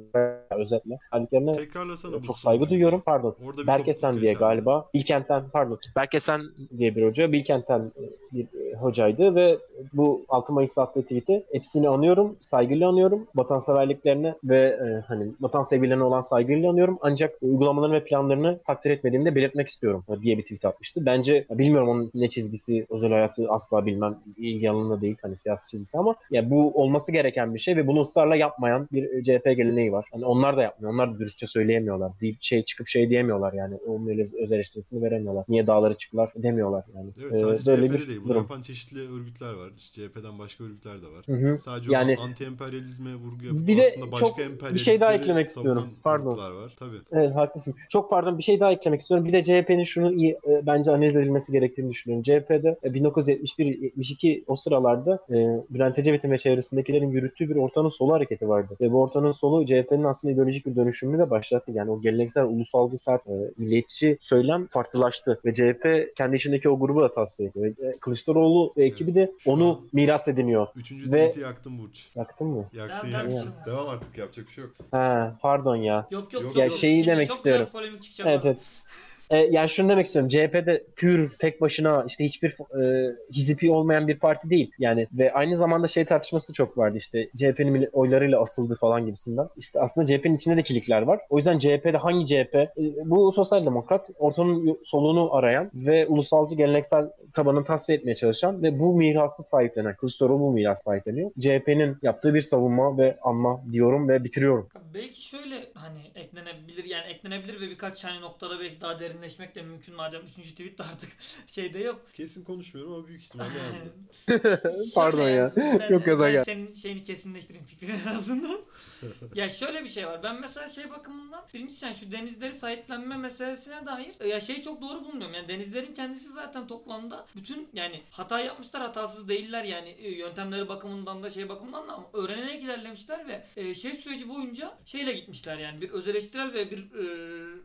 [SPEAKER 1] özetle hallerine
[SPEAKER 2] Tekrarlasana.
[SPEAKER 1] çok saygı duyuyorum. Pardon.
[SPEAKER 2] Orada bir
[SPEAKER 1] Berke sen diye galiba. Bilkent'ten pardon. Berke sen diye bir hoca. Bilkent'ten bir e, hocaydı ve bu 6 Mayıs'ta attığı tweet'i hepsini anıyorum. Saygıyla anıyorum. Vatanseverliklerine ve e, hani vatan sevgilerine olan saygıyla anıyorum. Ancak uygulamalarını ve planlarını takdir etmediğimi de belirtmek istiyorum diye bir tweet atmıştı. Bence bilmiyorum onun ne çizgisi özel hayatı asla bilmem. ilgi alanında değil hani siyasi çizgisi ama ya bu olması gereken bir şey ve bunu ısrarla yapmayan bir e, CHP geleneği var. Hani onlar da yapmıyor. Onlar da dürüstçe söyleyemiyorlar. Deyip şey çıkıp şey diyemiyorlar yani. Onun öz eleştirisini veremiyorlar. Niye dağları çıktılar demiyorlar yani.
[SPEAKER 2] Evet
[SPEAKER 1] Ee, böyle
[SPEAKER 2] CHP'de
[SPEAKER 1] bir
[SPEAKER 2] değil. Bunu
[SPEAKER 1] durum.
[SPEAKER 2] yapan çeşitli örgütler var. İşte CHP'den başka örgütler de var.
[SPEAKER 1] Hı hı.
[SPEAKER 2] Sadece
[SPEAKER 1] Yani-
[SPEAKER 2] anti-emperyalizme vurgu yapıp
[SPEAKER 1] Bir de
[SPEAKER 2] aslında
[SPEAKER 1] çok
[SPEAKER 2] başka
[SPEAKER 1] bir şey daha eklemek istiyorum. Pardon.
[SPEAKER 2] var. Tabii.
[SPEAKER 1] Evet haklısın. Çok pardon bir şey daha eklemek istiyorum. Bir de CHP'nin şunu iyi e, bence analiz edilmesi gerektiğini düşünüyorum. CHP'de e, 1971-72 o sıralarda e, Bülent Ecevit'in ve çevresindekilerin yürüttüğü bir ortanın solu hareketi vardı. Ve bu ortanın solu CHP'nin aslında ideolojik bir dönüşümünü de başlattı. Yani o geleneksel ulusalcı sert e, milliyetçi söylem farklılaştı. Ve CHP kendi içindeki o grubu da tasfiye ediyor. Ve, e, Kılıçdaroğlu ve ekibi de onu miras ediniyor.
[SPEAKER 2] Üçüncü
[SPEAKER 1] Ve-
[SPEAKER 2] yaktım Burç.
[SPEAKER 1] Yaktın mı?
[SPEAKER 2] Yaktın
[SPEAKER 3] Devam-
[SPEAKER 2] yaktın.
[SPEAKER 3] devam.
[SPEAKER 2] Devam artık yapacak bir şey yok.
[SPEAKER 1] Ha, pardon ya.
[SPEAKER 3] Yok yok.
[SPEAKER 2] Yok,
[SPEAKER 3] yok.
[SPEAKER 2] ya
[SPEAKER 1] şeyi
[SPEAKER 3] Şimdi
[SPEAKER 1] demek
[SPEAKER 3] çok
[SPEAKER 1] istiyorum.
[SPEAKER 3] polemik çıkacak.
[SPEAKER 1] Evet evet. E, yani şunu demek istiyorum. CHP'de pür tek başına işte hiçbir e, hizipi olmayan bir parti değil. Yani ve aynı zamanda şey tartışması da çok vardı işte CHP'nin oylarıyla asıldı falan gibisinden. İşte aslında CHP'nin içinde de kilikler var. O yüzden CHP'de hangi CHP? E, bu sosyal demokrat ortanın soluğunu arayan ve ulusalcı geleneksel tabanını tasfiye etmeye çalışan ve bu mirası sahiplenen. Kılıçdaroğlu bu miras sahipleniyor. CHP'nin yaptığı bir savunma ve anma diyorum ve bitiriyorum.
[SPEAKER 3] Belki şöyle hani eklenebilir yani eklenebilir ve birkaç hani noktada belki daha derinleşmek de mümkün madem 3. tweet de artık [laughs] şeyde yok.
[SPEAKER 2] Kesin konuşmuyorum ama büyük ihtimalle. [laughs] [laughs]
[SPEAKER 1] Pardon ya.
[SPEAKER 3] ben-
[SPEAKER 1] Çok gaza
[SPEAKER 3] ben
[SPEAKER 1] gel.
[SPEAKER 3] senin şeyini kesinleştireyim fikrini en azından. ya şöyle bir şey var. Ben mesela şey bakımından birincisi yani şu denizleri sahiplenme meselesine dair e, ya şeyi çok doğru bulmuyorum. Yani denizlerin kendisi zaten toplamda bütün yani hata yapmışlar hatasız değiller yani e, yöntemleri bakımından da şey bakımından da ama öğrenerek ilerlemişler ve e, şey süreci boyunca şeyle gitmişler yani bir öz eleştirel ve bir e,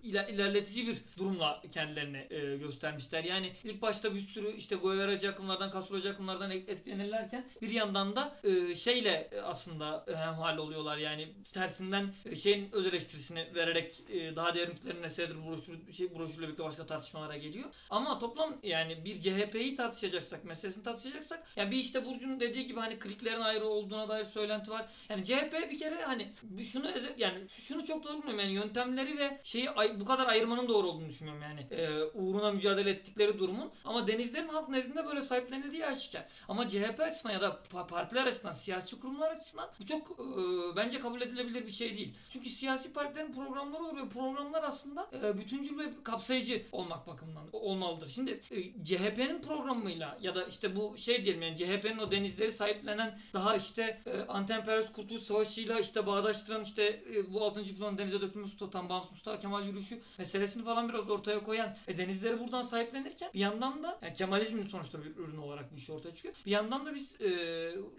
[SPEAKER 3] iler- ilerletici bir durumla kendilerini e, göstermişler. Yani ilk başta bir sürü işte Guevara'cı akımlardan, Castro'cu akımlardan et- etkilenirlerken bir yandan da e, şeyle aslında hemhal oluyorlar. Yani tersinden e, şeyin öz eleştirisini vererek e, daha devrimcilerin nesnedir broşürü, şey, broşürle birlikte başka tartışmalara geliyor. Ama toplam yani bir CHP'yi tartışacaksak, meselesini tartışacaksak yani bir işte Burcu'nun dediği gibi hani kliklerin ayrı olduğuna dair söylenti var. Yani CHP bir kere hani şunu yani şunu çok doğru bulmuyorum. Yani yöntemleri ve şeyi bu kadar ayırmanın doğru olduğunu düşünmüyorum. yani. E, uğruna mücadele ettikleri durumun. Ama denizlerin halk nezdinde böyle sahiplenildiği aşikar. Ama CHP açısından ya da pa- partiler açısından, siyasi kurumlar açısından bu çok e, bence kabul edilebilir bir şey değil. Çünkü siyasi partilerin programları olur ve programlar aslında e, bütüncül ve kapsayıcı olmak bakımından olmalıdır. Şimdi e, CHP'nin programıyla ya da işte bu şey diyelim yani CHP'nin o denizleri sahiplenen daha işte e, anti-emperyalist kurtuluş savaşıyla işte bağdaştıran işte e, bu 6. Fılan denize dökülmesi tutan bağımsız Mustafa Kemal yürüyüşü meselesini falan biraz ortaya koyan ve denizleri buradan sahiplenirken bir yandan da yani Kemalizmin sonuçta bir ürünü olarak bir şey ortaya çıkıyor. Bir yandan da biz e,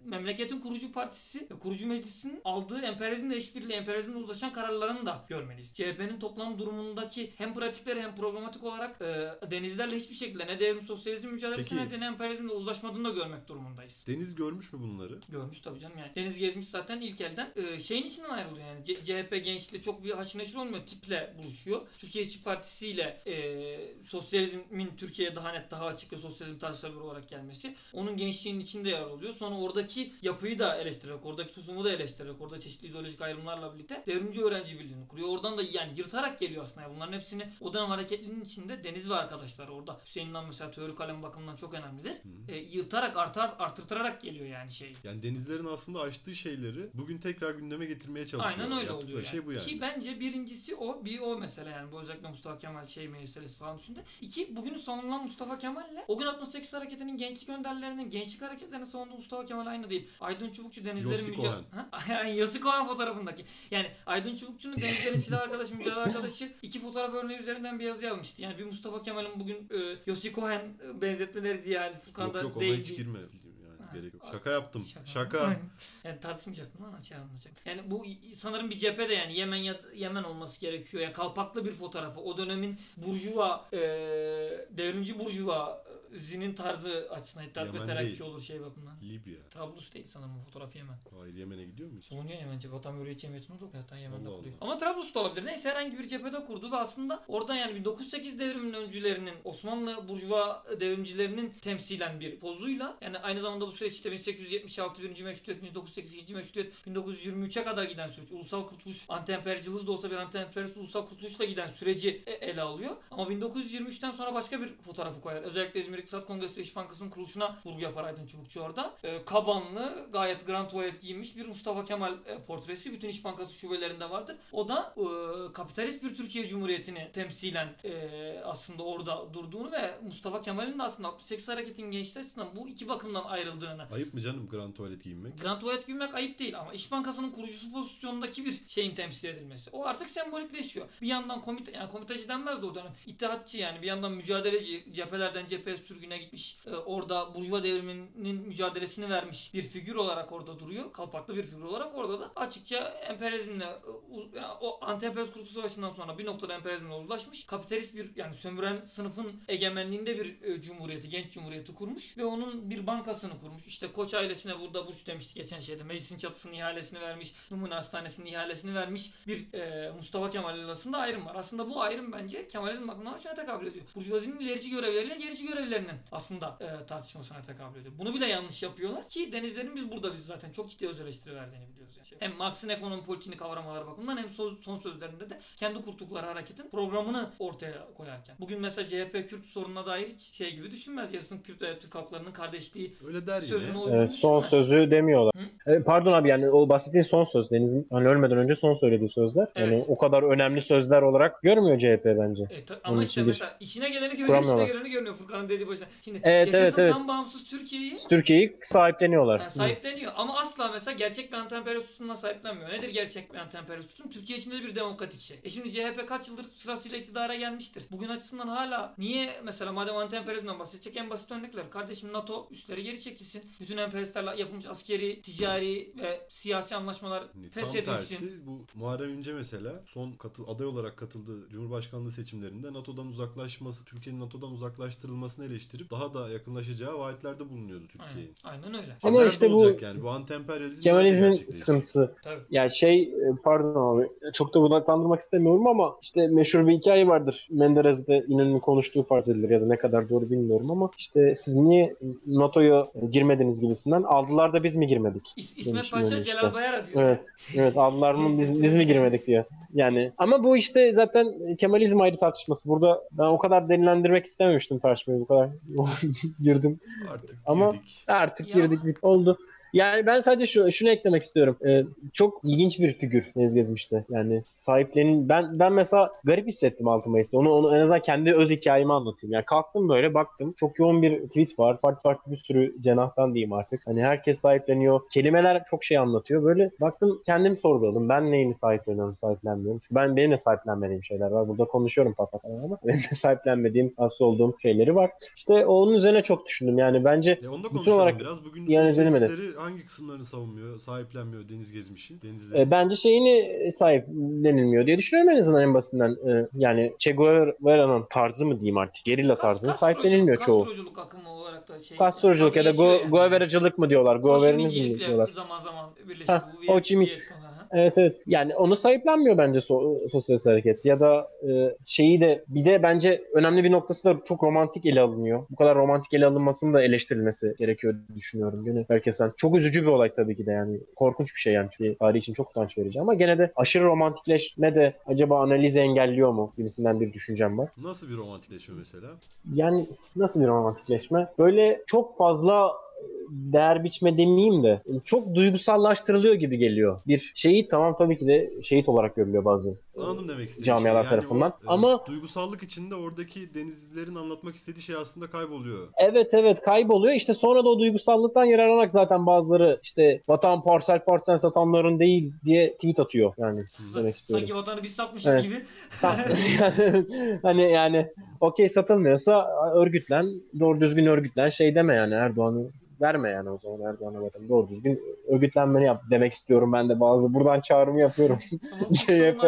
[SPEAKER 3] memleketin kurucu partisi kurucu meclisinin aldığı emperyalizmle işbirliği, emperyalizmle uzlaşan kararlarını da görmeliyiz. CHP'nin toplam durumundaki hem pratikleri hem programatik olarak e, denizlerle hiçbir şekilde ne devrim sosyalizm mücadelesine
[SPEAKER 2] Peki.
[SPEAKER 3] ne de emperyalizmle uzlaşmadığını da görmek durumundayız.
[SPEAKER 2] Deniz görmüş mü bunları?
[SPEAKER 3] Görmüş tabii canım yani. Deniz Gezmiş zaten ilk elden e, şeyin içinden ayrılıyor yani. C- CHP gençliği çok bir haşır neşir olmuyor. Tiple buluşuyor. Türkiye İşçi Partisi ile e, sosyalizmin Türkiye'ye daha net, daha açık ve sosyalizm tasavvuru olarak gelmesi. Onun gençliğinin içinde yer alıyor. Sonra oradaki yapıyı da eleştirerek, oradaki tutumu da eleştirerek, orada çeşitli ideolojik ayrımlarla birlikte devrimci öğrenci birliğini kuruyor. Oradan da yani yırtarak geliyor aslında. Bunların hepsini o dönem hareketliliğinin içinde Deniz ve arkadaşlar orada. Hüseyin İnan mesela teori kalem bakımından çok önemlidir.
[SPEAKER 2] Hı.
[SPEAKER 3] E, yırtarak, artar, artırtarak geliyor yani şey.
[SPEAKER 2] Yani denizlerin aslında açtığı şeyleri bugün tekrar gündeme getirmeye çalışıyor.
[SPEAKER 3] Aynen öyle
[SPEAKER 2] Yaptıkları
[SPEAKER 3] oluyor yani.
[SPEAKER 2] şey bu yani.
[SPEAKER 3] Ki bence birincisi o, bir o mesela yani bu özellikle Mustafa Kemal şey meselesi falan üstünde. İki, bugün savunulan Mustafa Kemal'le o gün 68 hareketinin gençlik önderlerinin gençlik hareketlerini savunduğu Mustafa Kemal aynı değil. Aydın Çubukçu denizlerin mücadele... Yani Yossi Cohen fotoğrafındaki. Yani Aydın Çubukçu'nun denizlerin silah arkadaşı, mücadele arkadaşı iki fotoğraf örneği üzerinden bir yazı yazmıştı. Yani bir Mustafa Kemal'in bugün e, Yossi Cohen e, benzetmeleri diye yani Furkan'da
[SPEAKER 2] Yok yok
[SPEAKER 3] değil.
[SPEAKER 2] hiç girme. Yani gerek yok. Şaka yaptım.
[SPEAKER 3] Şaka.
[SPEAKER 2] Şaka.
[SPEAKER 3] yani tartışmayacaktım ama şey anlatacak. Yani bu sanırım bir cephede yani Yemen ya Yemen olması gerekiyor. Ya kalpaklı bir fotoğrafı. O dönemin burjuva e, devrimci burjuva zinin tarzı açısından İttihat ve
[SPEAKER 2] Yemen
[SPEAKER 3] Terakki
[SPEAKER 2] değil.
[SPEAKER 3] olur şey bakımından.
[SPEAKER 2] Libya.
[SPEAKER 3] Trablus değil sanırım o fotoğraf Yemen.
[SPEAKER 2] Hayır Yemen'e gidiyor mu hiç?
[SPEAKER 3] Bulunuyor Yemen cephe. Vatan Hürriyet Cemiyeti'ni okuyor. Hatta Yemen'de
[SPEAKER 2] Allah
[SPEAKER 3] kuruyor.
[SPEAKER 2] Allah.
[SPEAKER 3] Ama Trablus da olabilir. Neyse herhangi bir cephede kurdu ve aslında oradan yani 1908 devriminin öncülerinin Osmanlı burjuva devrimcilerinin temsilen bir pozuyla yani aynı zamanda bu süreç işte 1876 birinci meşrutiyet, 1908 ikinci meşrutiyet, 1923'e kadar giden süreç. Ulusal kurtuluş, anti-emperyalcılık da olsa bir anti-emperyalist ulusal kurtuluşla giden süreci e- ele alıyor. Ama 1923'ten sonra başka bir fotoğrafı koyar. Özellikle İzmir İktisat Kongresi İş Bankası'nın kuruluşuna vurgu yapar Aydın Çubukçu orada. E, kabanlı, gayet grand tuvalet giymiş bir Mustafa Kemal e, portresi bütün İş Bankası şubelerinde vardır. O da e, kapitalist bir Türkiye Cumhuriyeti'ni temsilen e, aslında orada durduğunu ve Mustafa Kemal'in de aslında 68 hareketin gençler açısından bu iki bakımdan ayrıldığını
[SPEAKER 2] Ayıp mı canım grand tuvalet giyinmek?
[SPEAKER 3] Grand tuvalet giymek ayıp değil ama İş Bankası'nın kurucusu pozisyonundaki bir şeyin temsil edilmesi. O artık sembolikleşiyor. Bir yandan komite, yani komiteci denmez de o dönem. İttihatçı yani bir yandan mücadeleci, cephelerden cepheye sürgüne gitmiş. e, orada Burjuva devriminin mücadelesini vermiş bir figür olarak orada duruyor. Kalpaklı bir figür olarak orada da açıkça emperyalizmle e, o anti-emperyalist kurtuluş savaşından sonra bir noktada emperyalizmle uzlaşmış. Kapitalist bir yani sömüren sınıfın egemenliğinde bir e, cumhuriyeti, genç cumhuriyeti kurmuş ve onun bir bankasını kurmuş. İşte Koç ailesine burada burç demişti geçen şeyde. Meclisin çatısının ihalesini vermiş. Numune Hastanesi'nin ihalesini vermiş. Bir e, Mustafa Kemal arasında ayrım var. Aslında bu ayrım bence Kemalizm bakımından şuna tekabül ediyor. Burjuvazinin ilerici görevleriyle gerici görevlerinin aslında e, tartışmasına tekabül ediyor. Bunu bile yanlış yapıyorlar ki denizlerin biz burada biz zaten çok ciddi öz eleştiri verdiğini biliyoruz. Yani. Hem Marx'ın ekonomi politiğini kavramaları bakımından hem son, son sözlerinde de kendi kurtukları hareketin programını ortaya koyarken. Bugün mesela CHP Kürt sorununa dair hiç şey gibi düşünmez. Yarısın Kürt ve Türk halklarının kardeşliği
[SPEAKER 2] Öyle der yine.
[SPEAKER 3] sözünü uygun
[SPEAKER 1] Evet, son
[SPEAKER 3] düşünmez.
[SPEAKER 1] sözü demiyorlar. E, pardon abi yani o bahsettiğin son söz. Deniz'in hani ölmeden önce son söylediği sözler. Yani
[SPEAKER 3] Evet.
[SPEAKER 1] o kadar önemli sözler olarak görmüyor CHP bence.
[SPEAKER 3] E, ta- ama işte mesela içine geleni görüyor, içine geleni görmüyor Furkan'ın dediği başına. Şimdi
[SPEAKER 1] Evet,
[SPEAKER 3] yaşasın
[SPEAKER 1] evet, evet.
[SPEAKER 3] tam bağımsız Türkiye'yi
[SPEAKER 1] Türkiye'yi sahipleniyorlar.
[SPEAKER 3] yani sahipleniyor ama asla mesela gerçek bir anti-emperyalist tutumla sahiplenmiyor. Nedir gerçek bir anti-emperyalist tutum? Türkiye içinde de bir demokratik şey. E şimdi CHP kaç yıldır sırasıyla iktidara gelmiştir. Bugün açısından hala niye mesela madem anti-emperyalizmden bahsedecek en basit örnekler. Kardeşim NATO üstleri geri çekilsin. Bütün emperyalistlerle yapılmış askeri, ticari ve siyasi anlaşmalar
[SPEAKER 2] Yani Tam
[SPEAKER 3] feshedilsin.
[SPEAKER 2] tersi bu Muharrem İnce mesela son katı, aday olarak katıldığı Cumhurbaşkanlığı seçimlerinde NATO'dan uzaklaşması, Türkiye'nin NATO'dan uzaklaştırılmasını eleştirip daha da yakınlaşacağı vaatlerde bulunuyordu
[SPEAKER 3] Aynen,
[SPEAKER 2] Türkiye'yi.
[SPEAKER 3] aynen öyle.
[SPEAKER 1] Ama
[SPEAKER 2] Nerede
[SPEAKER 1] işte bu
[SPEAKER 2] yani bu anti-emperyalizm
[SPEAKER 1] Kemalizmin sıkıntısı.
[SPEAKER 3] Tabii.
[SPEAKER 1] Yani şey e, pardon abi çok da budaklandırmak istemiyorum ama işte meşhur bir hikaye vardır. Menderes'de İnönü'nün konuştuğu farz edilir ya da ne kadar doğru bilmiyorum ama işte siz niye NATO'ya girmediniz gibisinden aldılar da biz mi girmedik?
[SPEAKER 3] İs- İsmet Paşa
[SPEAKER 1] öyle işte.
[SPEAKER 3] Celal Bayar diyor.
[SPEAKER 1] Evet. Evet aldılar mı biz, biz mi girmedik diyor. Yani ama bu işte zaten Kemalizm ayrı tartışması. Burada ben o kadar derinlendirmek istememiştim tartışmayı bu kadar [laughs] girdim.
[SPEAKER 2] Artık
[SPEAKER 1] Ama-
[SPEAKER 2] girdik.
[SPEAKER 1] Artık girdik bit oldu. Yani ben sadece şu, şunu eklemek istiyorum. Ee, çok ilginç bir figür Deniz Gezmiş'te. Yani sahiplenin ben ben mesela garip hissettim 6 Mayıs'ta. Onu, onu en azından kendi öz hikayemi anlatayım. Yani kalktım böyle baktım. Çok yoğun bir tweet var. Farklı farklı bir sürü cenahtan diyeyim artık. Hani herkes sahipleniyor. Kelimeler çok şey anlatıyor. Böyle baktım kendim sorguladım. Ben neyini sahipleniyorum, sahiplenmiyorum. Çünkü ben benim de sahiplenmediğim şeyler var. Burada konuşuyorum pat pat ama benim de sahiplenmediğim, hasta olduğum şeyleri var. İşte onun üzerine çok düşündüm. Yani bence
[SPEAKER 2] E
[SPEAKER 1] Bütün olarak
[SPEAKER 2] biraz. Bugün
[SPEAKER 1] yani izlenemedi.
[SPEAKER 2] Hangi kısımlarını savunmuyor, sahiplenmiyor Deniz Gezmiş'in? Denizleri.
[SPEAKER 1] E, bence şeyini sahiplenilmiyor diye düşünüyorum en azından en basitinden. E, yani Che Guevara'nın tarzı mı diyeyim artık gerilla tarzını sahiplenilmiyor çoğu.
[SPEAKER 3] Kastroculuk akımı olarak da şey.
[SPEAKER 1] Kastroculuk ya da
[SPEAKER 3] yani.
[SPEAKER 1] Guevara'cılık mı diyorlar? Mi
[SPEAKER 3] Hoşimillikle
[SPEAKER 1] diyorlar?
[SPEAKER 3] Zaman zaman birleşti.
[SPEAKER 1] Heh,
[SPEAKER 3] bu
[SPEAKER 1] Ho
[SPEAKER 3] Viet-
[SPEAKER 1] Evet evet. Yani onu sahiplenmiyor bence so- sosyalist hareket. Ya da e, şeyi de bir de bence önemli bir noktası da çok romantik ele alınıyor. Bu kadar romantik ele alınmasının da eleştirilmesi gerekiyor düşünüyorum. Gene herkesten. Çok üzücü bir olay tabii ki de yani. Korkunç bir şey yani. Türkiye tarihi için çok utanç verici. Ama gene de aşırı romantikleşme de acaba analizi engelliyor mu gibisinden bir düşüncem var.
[SPEAKER 2] Nasıl bir romantikleşme mesela?
[SPEAKER 1] Yani nasıl bir romantikleşme? Böyle çok fazla değer biçme demeyeyim de çok duygusallaştırılıyor gibi geliyor. Bir şeyi tamam tabii ki de şehit olarak görülüyor bazı
[SPEAKER 2] Anladım demek istediğim
[SPEAKER 1] camialar
[SPEAKER 2] şey.
[SPEAKER 1] tarafından.
[SPEAKER 2] o, e,
[SPEAKER 1] Ama-
[SPEAKER 2] duygusallık içinde oradaki denizlilerin anlatmak istediği şey aslında kayboluyor.
[SPEAKER 1] Evet evet kayboluyor. İşte sonra da o duygusallıktan yararlanarak zaten bazıları işte vatan parsel parsel satanların değil diye tweet atıyor yani demek istiyorum.
[SPEAKER 3] Sanki vatanı biz satmışız
[SPEAKER 1] Evet.
[SPEAKER 3] gibi. [laughs] [laughs]
[SPEAKER 1] Hani yani okey satılmıyorsa örgütlen doğru düzgün örgütlen şey deme yani Erdoğan'ı verme yani o zaman Erdoğan'a zaten doğru düzgün örgütlenmeni yap demek istiyorum ben de bazı buradan çağrımı yapıyorum. [laughs] CHP.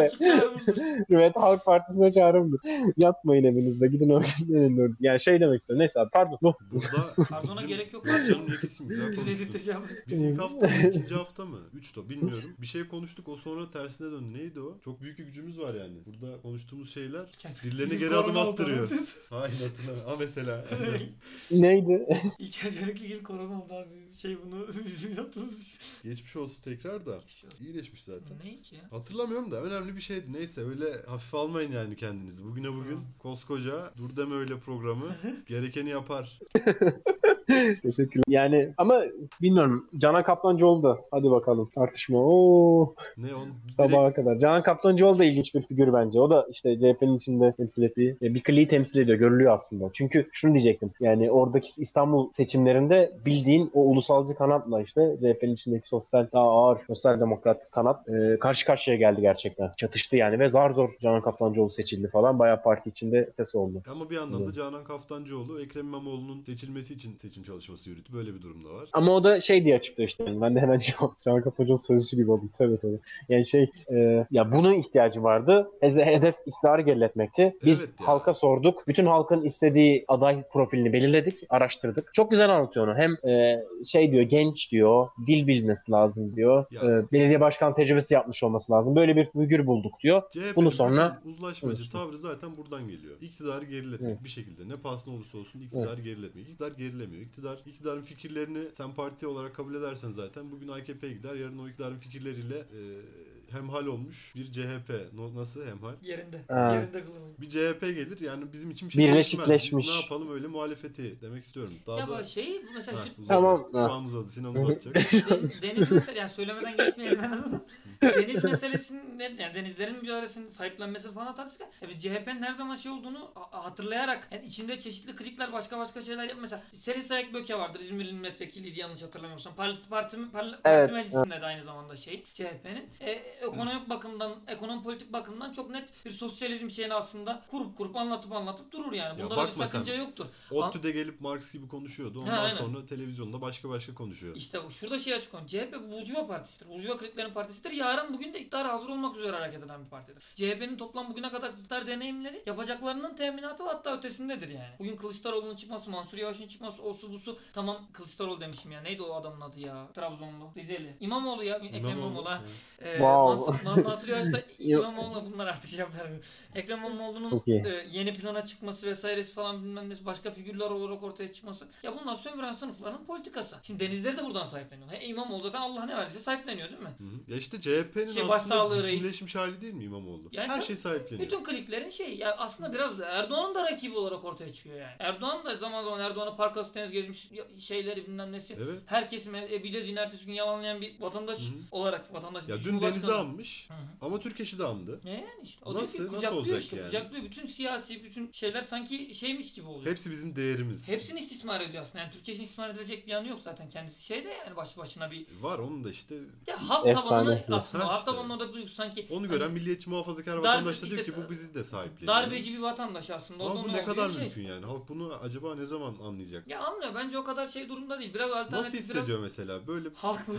[SPEAKER 1] [laughs] evet Halk Partisi'ne çağrımdır. Yatmayın evinizde gidin örgütlenin örgüt. Yani şey demek istiyorum. Neyse abi pardon. Bu.
[SPEAKER 2] Burada
[SPEAKER 3] Pardona gerek yok.
[SPEAKER 2] Canım niye keseyim güzel
[SPEAKER 3] tecavüz.
[SPEAKER 2] Biz ilk hafta mı, [laughs] ikinci hafta mı? Üç de bilmiyorum. Bir şey konuştuk o sonra tersine döndü. Neydi o? Çok büyük bir gücümüz var yani. Burada konuştuğumuz şeyler birilerine geri adım attırıyor. Hayır hatırlamıyorum. Ha mesela.
[SPEAKER 1] Neydi?
[SPEAKER 3] İlk öncelikle ilk korona oldu abi. Şey bunu [laughs]
[SPEAKER 2] Geçmiş olsun tekrar da. İyileşmiş zaten.
[SPEAKER 3] Ne ki ya?
[SPEAKER 2] Hatırlamıyorum da önemli bir şeydi. Neyse öyle hafife almayın yani kendinizi. Bugüne bugün
[SPEAKER 3] Tamam.
[SPEAKER 2] koskoca Dur Deme Öyle programı [laughs] gerekeni yapar. [laughs] [laughs]
[SPEAKER 1] Teşekkürler. Yani ama bilmiyorum. Canan Kaptancıoğlu da hadi bakalım tartışma. Oo
[SPEAKER 2] Ne on?
[SPEAKER 1] sabaha kadar. Canan Kaptancıoğlu da ilginç bir figür bence. O da işte CHP'nin içinde temsil ettiği e, bir kliği temsil ediyor. Görülüyor aslında. Çünkü şunu diyecektim. Yani oradaki İstanbul seçimlerinde bildiğin o ulusalcı kanatla işte CHP'nin içindeki sosyal daha ağır sosyal demokrat kanat e, karşı karşıya geldi gerçekten. Çatıştı yani ve zar zor Canan Kaptancıoğlu seçildi falan. Bayağı parti içinde ses oldu.
[SPEAKER 2] Ama bir yandan da. Canan Kaftancıoğlu Ekrem İmamoğlu'nun seçilmesi için seçim çalışması yürüttü. Böyle bir durum da var.
[SPEAKER 1] Ama o da şey diye açıklıyor işte. Yani ben de hemen [laughs] cevap Canan Kaptancıoğlu sözcüsü gibi oldum. Tabii tabii. Yani şey e, ya bunun ihtiyacı vardı. Hedef iktidarı geriletmekti. Biz
[SPEAKER 2] Evet
[SPEAKER 1] halka sorduk. Bütün halkın istediği aday profilini belirledik, araştırdık. Çok güzel anlatıyor onu. Hem e, şey diyor genç diyor, dil bilmesi lazım diyor.
[SPEAKER 2] Ya.
[SPEAKER 1] E, belediye başkan tecrübesi yapmış olması lazım. Böyle bir figür bulduk diyor.
[SPEAKER 2] CHP'nin
[SPEAKER 1] Bunu sonra-
[SPEAKER 2] uzlaşmacı
[SPEAKER 1] Evet.
[SPEAKER 2] tavrı zaten buradan geliyor. İktidarı geriletmek
[SPEAKER 1] Evet.
[SPEAKER 2] bir şekilde. Ne pahasına olursa olsun iktidarı geriletmek. İktidar gerilemiyor. İktidar, iktidarın fikirlerini sen parti olarak kabul edersen zaten bugün AKP'ye gider. Yarın o iktidarın fikirleriyle e, hemhal olmuş bir CHP. No- Nasıl hemhal?
[SPEAKER 3] Yerinde.
[SPEAKER 1] Ha.
[SPEAKER 3] Yerinde kılınmış.
[SPEAKER 2] Bir CHP gelir yani bizim için bir şey
[SPEAKER 1] Birleşikleşmiş.
[SPEAKER 2] Biz ne yapalım öyle muhalefeti demek istiyorum. Daha
[SPEAKER 3] Ya
[SPEAKER 2] da...
[SPEAKER 3] bu şey mesela
[SPEAKER 2] Ha,
[SPEAKER 3] şu
[SPEAKER 2] uzadı.
[SPEAKER 1] Tamam.
[SPEAKER 2] Şu an uzadı. Sinan uzatacak. [laughs]
[SPEAKER 3] Deniz, deniz mesela yani söylemeden geçmeyelim en azından. Deniz meselesinin yani denizlerin mücadelesinin sahiplenmesi falan tartışırken ya biz CHP'nin her zaman şey olduğunu ha- hatırlayarak yani içinde çeşitli klikler başka başka şeyler yap mesela Seri Sayık Böke vardır İzmir'in milletvekiliydi yanlış hatırlamıyorsam. Parti, parti, parti,
[SPEAKER 1] Evet,
[SPEAKER 3] meclisinde de aynı zamanda şey CHP'nin. E, ekonomik bakımdan, ekonomi politik bakımdan çok net bir sosyalizm şeyini aslında kurup kurup anlatıp anlatıp durur yani.
[SPEAKER 2] Ya
[SPEAKER 3] Bunda da bir
[SPEAKER 2] sen.
[SPEAKER 3] sakınca yoktur.
[SPEAKER 2] ODTÜ'de gelip Marx gibi konuşuyordu. Ondan
[SPEAKER 3] Ha,
[SPEAKER 2] sonra televizyonda başka başka konuşuyor.
[SPEAKER 3] İşte bu- şurada şey açık konu. CHP Burjuva partisidir. Burjuva kliklerin partisidir. Yarın bugün de iktidara hazır olmak üzere hareket eden bir partidir. CHP'nin toplam bugüne kadar iktidar deneyimleri yapacaklarının teminatı hatta ötesindedir yani. Bugün Kılıçdaroğlu'nun çıkması, Mansur Yavaş'ın çıkması, osu busu. Tamam Kılıçdaroğlu demişim ya. Neydi o adamın adı ya? Trabzonlu. Rizeli. İmamoğlu ya. Ekrem İmamoğlu. ha. Ee,
[SPEAKER 1] Wow.
[SPEAKER 3] Mansur, Man- Mansur Yavaş da
[SPEAKER 1] Yok.
[SPEAKER 3] İmamoğlu bunlar artık şey yapar. Ekrem İmamoğlu'nun e, yeni plana çıkması vesairesi falan bilmem nesi başka figürler olarak ortaya çıkması. Ya bunlar sömüren sınıfların politikası. Şimdi denizleri de buradan sahipleniyor. He, İmamoğlu zaten Allah ne verirse sahipleniyor değil mi?
[SPEAKER 2] Hı hı. Ya işte CHP'nin
[SPEAKER 3] Şey,
[SPEAKER 2] aslında
[SPEAKER 3] reis.
[SPEAKER 2] cisimleşmiş hali değil mi İmamoğlu?
[SPEAKER 3] Yani
[SPEAKER 2] Her şey sahipleniyor.
[SPEAKER 3] Bütün kliklerin şey ya aslında biraz da Erdoğan'ın da rakibi olarak ortaya çıkıyor yani. Erdoğan da zaman zaman Erdoğan'a park deniz gezmiş şeyleri bilmem nesi.
[SPEAKER 2] Evet.
[SPEAKER 3] Her kesime e, de ertesi gün yalanlayan bir vatandaş
[SPEAKER 2] Hı hı.
[SPEAKER 3] olarak vatandaş
[SPEAKER 2] Ya dün denize almış
[SPEAKER 3] Hı hı.
[SPEAKER 2] ama Türkeş'i de andı.
[SPEAKER 3] Ne yani işte. O
[SPEAKER 2] Nasıl-
[SPEAKER 3] diyor
[SPEAKER 2] nasıl
[SPEAKER 3] kucaklıyor
[SPEAKER 2] olacak
[SPEAKER 3] işte.
[SPEAKER 2] yani?
[SPEAKER 3] Kucaklıyor. Bütün siyasi bütün şeyler sanki şeymiş gibi oluyor.
[SPEAKER 2] Hepsi bizim değerimiz.
[SPEAKER 3] Hepsini istismar ediyor aslında. Yani Türkiye'nin istismar edilecek bir yanı yok zaten. Kendisi şey de yani başlı başına bir
[SPEAKER 2] Var onun da işte
[SPEAKER 3] ya halk tabanını aslında
[SPEAKER 2] işte.
[SPEAKER 3] halk tabanının orada duygusu sanki
[SPEAKER 2] onu
[SPEAKER 3] hani
[SPEAKER 2] gören milliyetçi muhafazakar vatandaş da diyor
[SPEAKER 3] işte,
[SPEAKER 2] ki bu bizi de sahipleniyor.
[SPEAKER 3] darbeci bir vatandaş aslında.
[SPEAKER 2] Ama bu
[SPEAKER 3] ne
[SPEAKER 2] kadar
[SPEAKER 3] Şey-
[SPEAKER 2] mümkün yani? Halk bunu acaba ne zaman anlayacak?
[SPEAKER 3] Ya anlıyor. Bence o kadar şey durumda değil. Biraz alternatif
[SPEAKER 2] Nasıl
[SPEAKER 3] biraz
[SPEAKER 2] hissediyor mesela? Böyle
[SPEAKER 3] halk [laughs] mı?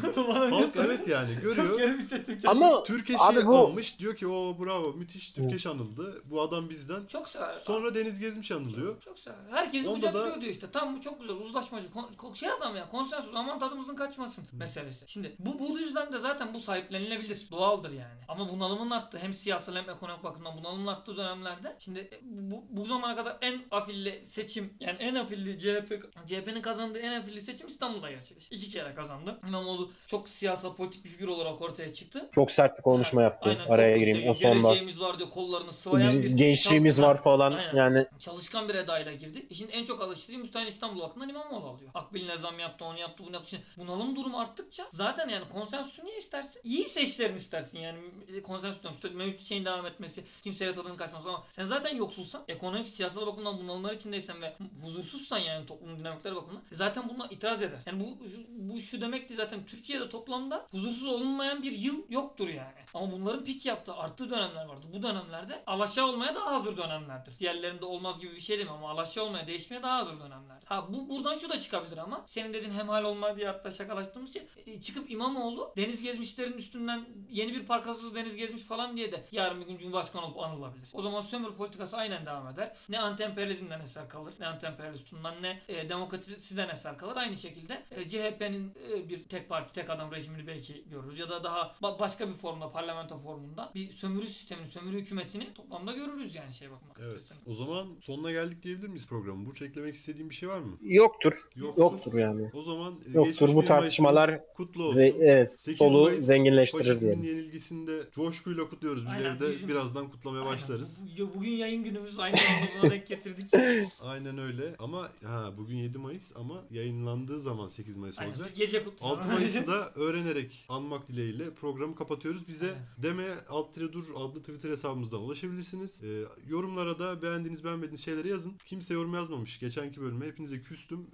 [SPEAKER 2] Halk evet yani
[SPEAKER 3] Çok
[SPEAKER 2] görüyor.
[SPEAKER 3] garip hissettim kendimi.
[SPEAKER 1] Ama
[SPEAKER 2] Türkeş'i
[SPEAKER 1] Abi bu-
[SPEAKER 2] almış diyor ki o bravo müthiş Türkeş anıldı. Bu adam bizden.
[SPEAKER 3] çok sever.
[SPEAKER 2] Sonra Deniz Gezmiş anılıyor.
[SPEAKER 3] Çok, çok sever. Herkesi
[SPEAKER 2] Onda
[SPEAKER 3] kucaklıyor
[SPEAKER 2] da-
[SPEAKER 3] diyor işte. Tam bu çok güzel. Uzlaşmacı. Kon- şey adam ya. Konsensus. Aman tadımızın kaçmasın meselesi. Şimdi bu bu yüzden de zaten bu sahiplenilebilir. Doğaldır yani. Ama bunalımın arttığı hem siyasal hem ekonomik bakımdan bunalımın arttığı dönemlerde şimdi e, bu, bu zamana kadar en afilli seçim yani en afilli CHP CHP'nin kazandığı en afilli seçim İstanbul'da gerçekleşti. İki kere kazandı. İmamoğlu çok siyasal politik bir figür olarak ortaya çıktı.
[SPEAKER 1] çok sert bir konuşma yaptı.
[SPEAKER 3] Aynen,
[SPEAKER 1] Araya
[SPEAKER 3] çok
[SPEAKER 1] gireyim. O
[SPEAKER 3] işte
[SPEAKER 1] sonda
[SPEAKER 3] Geleceğimiz var diyor kollarını sıvayan bir
[SPEAKER 1] bizim gençliğimiz var falan.
[SPEAKER 3] Aynen.
[SPEAKER 1] Yani
[SPEAKER 3] çalışkan bir edayla girdi. E şimdi en çok alıştığı müstahane İstanbul halkından İmamoğlu alıyor. Akbil'ine zam yaptı, onu yaptı, bunu yaptı. Şimdi bunalım durumu arttıkça zaten yani konsensusu niye istersin? İyi seçlerini istersin yani E, konsensus diyorum. İşte mevcut şeyin devam etmesi, kimseye tadının kaçması ama sen zaten yoksulsan, ekonomik, siyasal bakımdan bunalımlar içindeysen ve huzursuzsan yani toplumun dinamikleri bakımından e zaten buna itiraz eder. Yani bu, bu şu demekti zaten Türkiye'de toplamda huzursuz olunmayan bir yıl yoktur yani. Ama bunların pik yaptığı, arttığı dönemler vardı. Bu dönemlerde alaşağı olmaya daha hazır dönemlerdir. Diğerlerinde olmaz gibi bir şey demiyorum ama alaşağı olmaya, değişmeye daha hazır dönemler. Ha bu buradan şu da çıkabilir ama senin dediğin hemhal olma diye hatta şakalaştığımız şey e, çıkıp İmamoğlu deniz gezmişlerin üstünden yeni bir parkasız deniz gezmiş falan diye de yarın bir gün Cumhurbaşkanı olup anılabilir. O zaman sömürü politikası aynen devam eder. Ne anti-emperyalizmden eser kalır, ne anti-emperyalist tutumdan ne e, demokrasiden eser kalır. Aynı şekilde e, CHP'nin e, bir tek parti, tek adam rejimini belki görürüz ya da daha ba- başka bir formda, parlamento formunda bir sömürü sistemini, sömürü hükümetini toplamda görürüz yani şey bakmak.
[SPEAKER 2] Evet. O zaman sonuna geldik diyebilir miyiz programın? Burç eklemek istediğin bir şey var mı?
[SPEAKER 1] yoktur.
[SPEAKER 2] Yoktur.
[SPEAKER 1] Yoktur yani.
[SPEAKER 2] O zaman e,
[SPEAKER 1] Yoktur. Bu tartışmalar
[SPEAKER 2] kutlu olsun.
[SPEAKER 1] Ze- evet,
[SPEAKER 2] 8
[SPEAKER 1] solu
[SPEAKER 2] Mayıs
[SPEAKER 1] zenginleştirir
[SPEAKER 2] faşizmin
[SPEAKER 1] diyelim.
[SPEAKER 2] yenilgisinde coşkuyla kutluyoruz. Biz
[SPEAKER 3] Aynen,
[SPEAKER 2] evde
[SPEAKER 3] bizim-
[SPEAKER 2] birazdan kutlamaya
[SPEAKER 3] Aynen.
[SPEAKER 2] başlarız.
[SPEAKER 3] Bu- bu- Bugün yayın günümüz aynı anda buna denk getirdik. [laughs]
[SPEAKER 2] Aynen öyle. Ama ha bugün 7 Mayıs ama yayınlandığı zaman 8 Mayıs
[SPEAKER 3] Aynen.
[SPEAKER 2] olacak.
[SPEAKER 3] Gece kutluyoruz.
[SPEAKER 2] 6 Mayıs'ı [laughs] da öğrenerek anmak dileğiyle programı kapatıyoruz. Bize
[SPEAKER 3] Aynen.
[SPEAKER 2] deme alt tire dur adlı Twitter hesabımızdan ulaşabilirsiniz. Ee, yorumlara da beğendiğiniz beğenmediğiniz şeyleri yazın. Kimse yorum yazmamış. Geçenki bölüme hepinize küstüm. [laughs]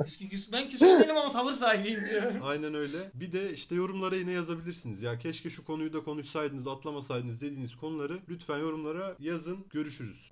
[SPEAKER 3] Küs- küs- ben küsüm değilim ama tavır sahibiyim diyor.
[SPEAKER 2] aynen öyle. Bir de işte yorumlara yine yazabilirsiniz. Ya keşke şu konuyu da konuşsaydınız, atlamasaydınız dediğiniz konuları lütfen yorumlara yazın. Görüşürüz.